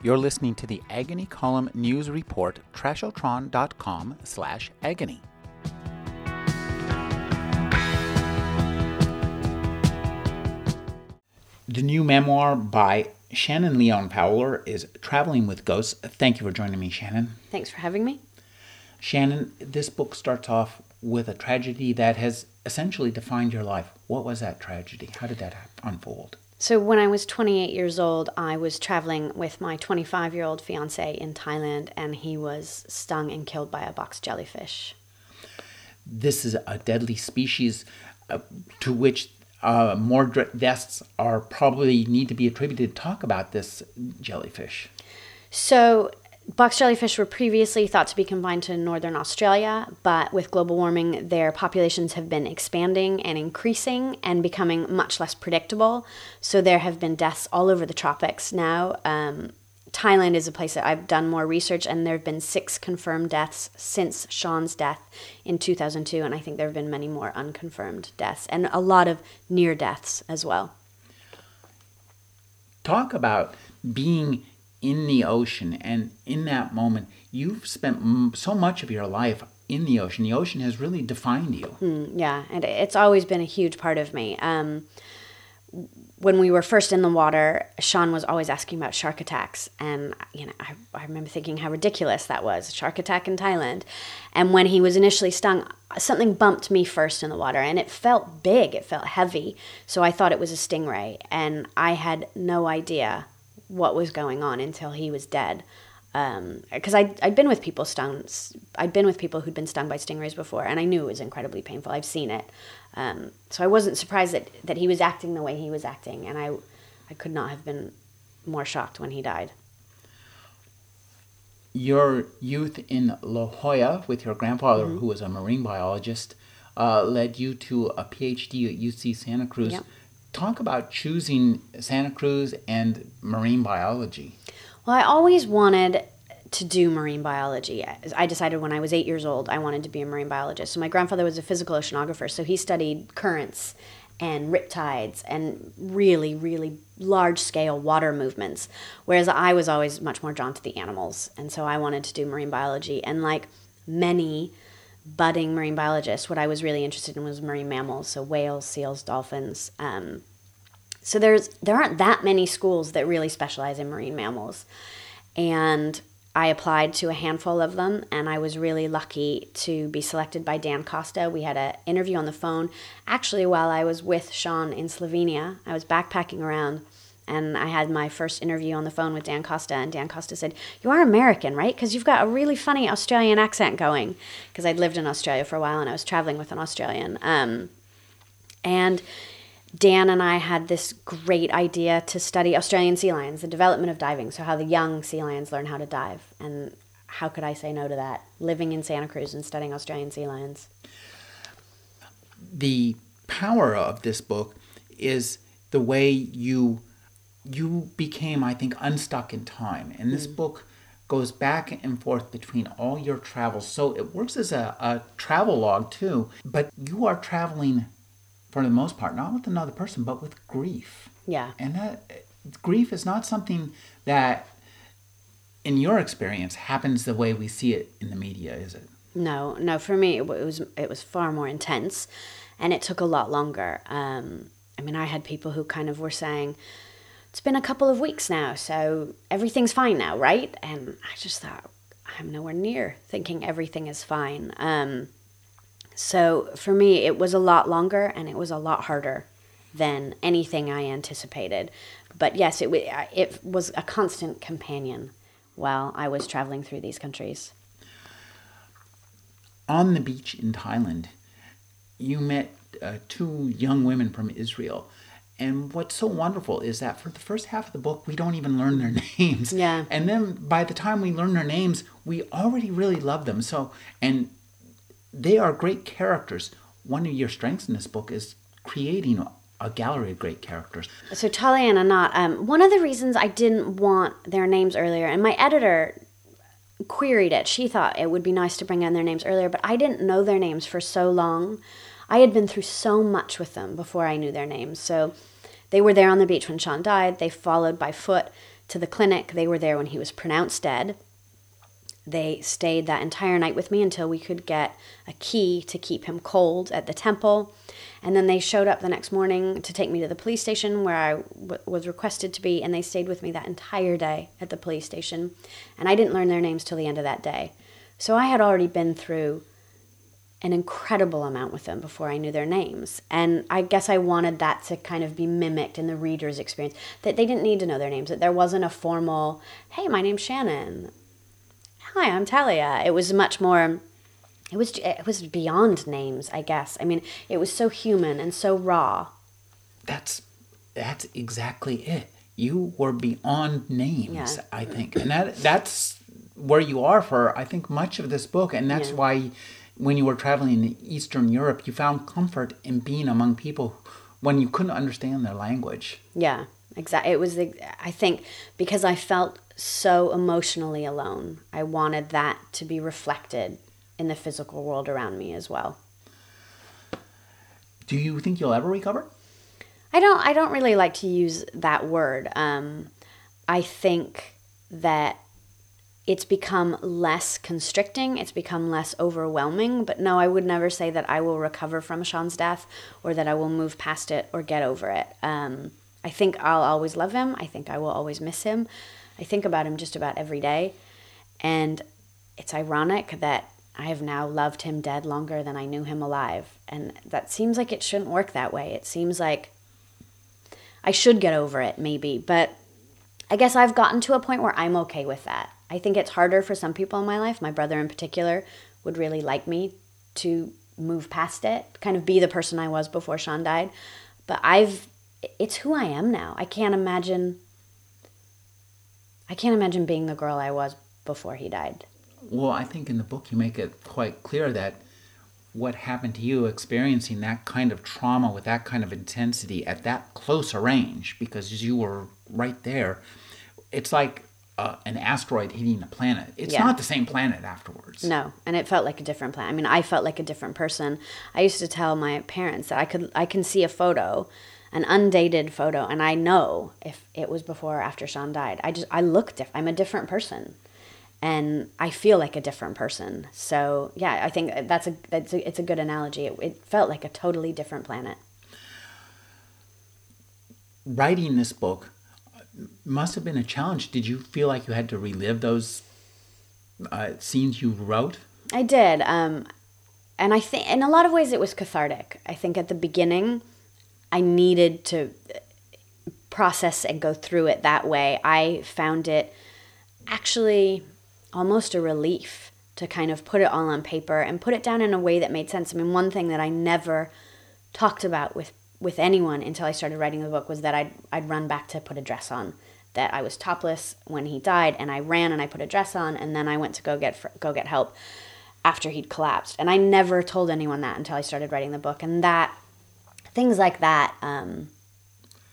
You're listening to the Agony Column News Report, trashotron.com slash agony. The new memoir by Shannon Leon Fowler is Traveling with Ghosts. Thank you for joining me, Shannon. Thanks for having me. Shannon, this book starts off with a tragedy that has essentially defined your life. What was that tragedy? How did that unfold? So, when I was 28 years old, I was traveling with my 25 year old fiance in Thailand, and he was stung and killed by a box jellyfish. This is a deadly species uh, to which uh, more deaths are probably need to be attributed. To talk about this jellyfish. So, Box jellyfish were previously thought to be confined to northern Australia, but with global warming, their populations have been expanding and increasing and becoming much less predictable. So there have been deaths all over the tropics now. Um, Thailand is a place that I've done more research, and there have been six confirmed deaths since Sean's death in 2002, and I think there have been many more unconfirmed deaths and a lot of near deaths as well. Talk about being in the ocean. And in that moment you've spent so much of your life in the ocean. The ocean has really defined you. Mm, yeah and it's always been a huge part of me. Um, when we were first in the water sean was always asking about shark attacks. And you know I, I remember thinking how ridiculous that was shark attack in thailand. And when he was initially stung something bumped me first in the water and it felt big it felt heavy. So i thought it was a stingray and i had no idea what was going on until he was dead. Because um, I'd, I'd been with people stung, I'd been with people who'd been stung by stingrays before, and I knew it was incredibly painful. I've seen it, um, so I wasn't surprised that, that he was acting the way he was acting, and I, I could not have been more shocked when he died. Your youth in La Jolla with your grandfather, mm-hmm. who was a marine biologist, uh, led you to a PhD at UC Santa Cruz. Yep talk about choosing Santa Cruz and marine biology. Well, I always wanted to do marine biology. I decided when I was eight years old I wanted to be a marine biologist. So my grandfather was a physical oceanographer, so he studied currents and riptides and really, really large scale water movements. Whereas I was always much more drawn to the animals. And so I wanted to do marine biology. And like many budding marine biologist, what I was really interested in was marine mammals, so whales, seals, dolphins. Um, so there's there aren't that many schools that really specialize in marine mammals, and I applied to a handful of them, and I was really lucky to be selected by Dan Costa. We had an interview on the phone, actually while I was with Sean in Slovenia. I was backpacking around and I had my first interview on the phone with Dan Costa, and Dan Costa said, "You are American, right? Because you've got a really funny Australian accent going." Because I'd lived in Australia for a while, and I was traveling with an Australian. Um, and Dan and I had this great idea to study Australian sea lions, the development of diving, so how the young sea lions learn how to dive. And how could I say no to that? Living in Santa Cruz and studying Australian sea lions. The power of this book is the way you you became, I think, unstuck in time. And this mm. book goes back and forth between all your travels. So it works as a, a travel log too, but you are traveling for the most part, not with another person, but with grief. Yeah. And that grief is not something that, in your experience, happens the way we see it in the media, is it? No, no. For me, it was it was far more intense, and it took a lot longer. Um, I mean, I had people who kind of were saying, it's been a couple of weeks now, so everything's fine now, right? And I just thought, I'm nowhere near thinking everything is fine. Um, so for me, it was a lot longer and it was a lot harder than anything I anticipated. But yes, it, it was a constant companion while I was traveling through these countries. On the beach in Thailand, you met uh, two young women from Israel and what's so wonderful is that for the first half of the book, we don't even learn their names. Yeah. And then by the time we learn their names, we already really love them. So, and they are great characters. One of your strengths in this book is creating a gallery of great characters. So, Talia and Anat, um, one of the reasons I didn't want their names earlier, and my editor queried it, she thought it would be nice to bring in their names earlier, but I didn't know their names for so long. I had been through so much with them before I knew their names. So they were there on the beach when Sean died. They followed by foot to the clinic. They were there when he was pronounced dead. They stayed that entire night with me until we could get a key to keep him cold at the temple. And then they showed up the next morning to take me to the police station where I w- was requested to be, and they stayed with me that entire day at the police station. And I didn't learn their names till the end of that day. So I had already been through an incredible amount with them before I knew their names. And I guess I wanted that to kind of be mimicked in the reader's experience that they didn't need to know their names, that there wasn't a formal, hey, my name's Shannon. Hi, I'm Talia. It was much more it was it was beyond names, I guess. I mean, it was so human and so raw. That's that's exactly it. You were beyond names, Yeah. I think, and that that's where you are for I think much of this book, and that's Yeah. why when you were traveling in Eastern Europe, you found comfort in being among people when you couldn't understand their language. Yeah, exactly. It was the I think because I felt so emotionally alone, I wanted that to be reflected in the physical world around me as well. Do you think you'll ever recover? I don't I don't really like to use that word. Um, I think that it's become less constricting, it's become less overwhelming, but no, I would never say that I will recover from Sean's death or that I will move past it or get over it. Um, I think I'll always love him. I think I will always miss him. I think about him just about every day. And it's ironic that I have now loved him dead longer than I knew him alive. And that seems like it shouldn't work that way. It seems like I should get over it, maybe. But I guess I've gotten to a point where I'm okay with that. I think it's harder for some people in my life. My brother, in particular, would really like me to move past it, kind of be the person I was before Sean died. But I've, it's who I am now. I can't imagine, I can't imagine being the girl I was before he died. Well, I think in the book you make it quite clear that what happened to you experiencing that kind of trauma with that kind of intensity at that close a range because you were right there it's like uh, an asteroid hitting a planet it's Yeah. not the same planet afterwards No, and it felt like a different planet. I mean, I felt like a different person. I used to tell my parents that I could I can see a photo, an undated photo, and I know if it was before or after Sean died. I just I look different. I'm a different person, and I feel like a different person. So yeah, I think that's a that's a, it's a good analogy. It, it felt like a totally different planet. writing this book must have been a challenge did you feel like you had to relive those uh, scenes you wrote I did. Um, and I think in a lot of ways it was cathartic. I think at the beginning, I needed to process and go through it that way. I found it actually almost a relief to kind of put it all on paper and put it down in a way that made sense. I mean, one thing that I never talked about with with anyone until I started writing the book was that I'd I'd run back to put a dress on. That I was topless when he died, and I ran and I put a dress on, and then I went to go get go get help after he'd collapsed. And I never told anyone that until I started writing the book, and that things like that um,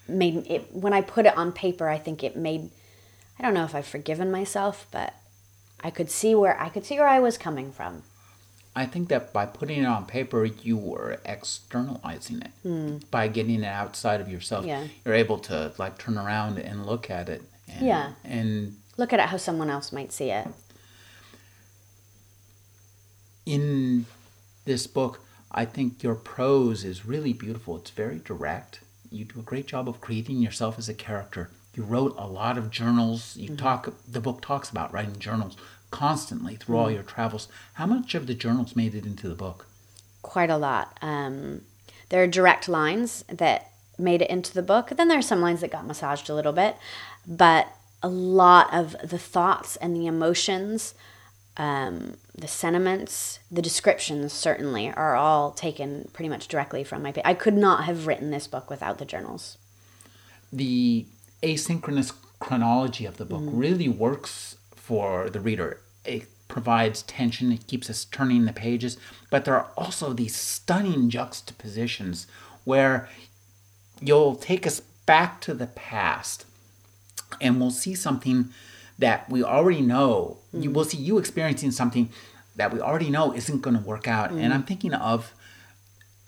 made it when I put it on paper. I think it made I don't know if I've forgiven myself, but I could see where I could see where I was coming from. I think that by putting it on paper, you were externalizing it. Hmm. By getting it outside of yourself. Yeah. you're able to like turn around and look at it. And, Yeah. And Look at it how someone else might see it. in this book, I think your prose is really beautiful. It's very direct. You do a great job of creating yourself as a character. You wrote a lot of journals. You mm-hmm. talk. The book talks about writing journals constantly through all your travels. How much of the journals made it into the book? quite a lot. Um, there are direct lines that made it into the book. Then there are some lines that got massaged a little bit, but a lot of the thoughts and the emotions, um, the sentiments, the descriptions certainly are all taken pretty much directly from my. I could not have written this book without the journals. the asynchronous chronology of the book really works for the reader. It provides tension, it keeps us turning the pages, but there are also these stunning juxtapositions where you'll take us back to the past and we'll see something that we already know. You will see you experiencing something that we already know isn't going to work out. And I'm thinking of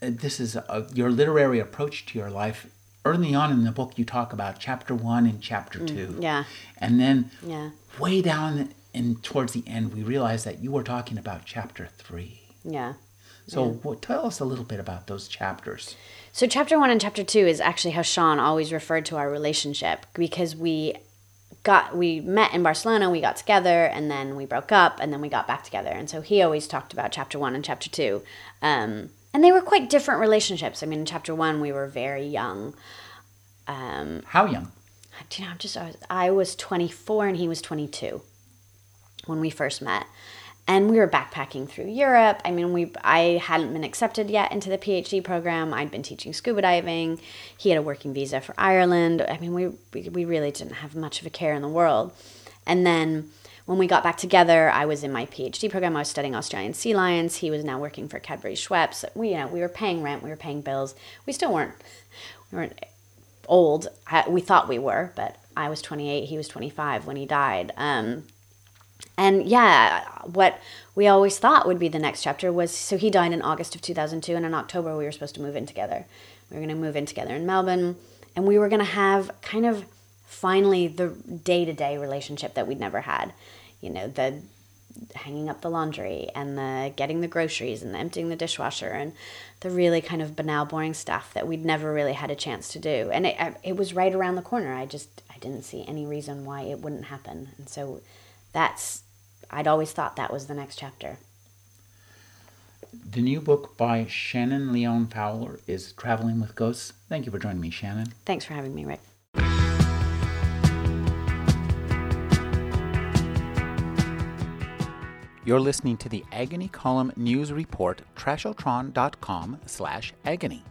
uh, this is a, your literary approach to your life early on in the book, you talk about chapter one and chapter two. Mm, yeah. And then Yeah. way down and towards the end, we realized that you were talking about chapter three. Yeah. So what, tell us a little bit about those chapters. So chapter one and chapter two is actually how Sean always referred to our relationship because we got we met in Barcelona, we got together, and then we broke up, and then we got back together. And so he always talked about chapter one and chapter two, um, and they were quite different relationships. I mean, in chapter one, we were very young. Um, How young? do you know, I'm just I was, I was 24 and he was 22 when we first met. And we were backpacking through Europe. I mean, we I hadn't been accepted yet into the PhD program. I'd been teaching scuba diving. He had a working visa for Ireland. I mean, we we, really didn't have much of a care in the world. And then when we got back together, I was in my PhD program. I was studying Australian sea lions. He was now working for Cadbury Schweppes. We, you know, we were paying rent. We were paying bills. We still weren't we weren't old. I, we thought we were, but I was 28, he was 25 when he died. Um, and yeah, what we always thought would be the next chapter was so he died in August of 2002, and in October we were supposed to move in together. We were going to move in together in Melbourne, and we were going to have kind of finally the day to day relationship that we'd never had. You know, the hanging up the laundry and the getting the groceries and the emptying the dishwasher and the really kind of banal boring stuff that we'd never really had a chance to do and it, it was right around the corner i just i didn't see any reason why it wouldn't happen and so that's i'd always thought that was the next chapter The new book by Shannon Leon Fowler is Traveling with Ghosts. Thank you for joining me, Shannon. thanks for having me rick You're listening to the Agony Column News Report, trashotron.com slash agony.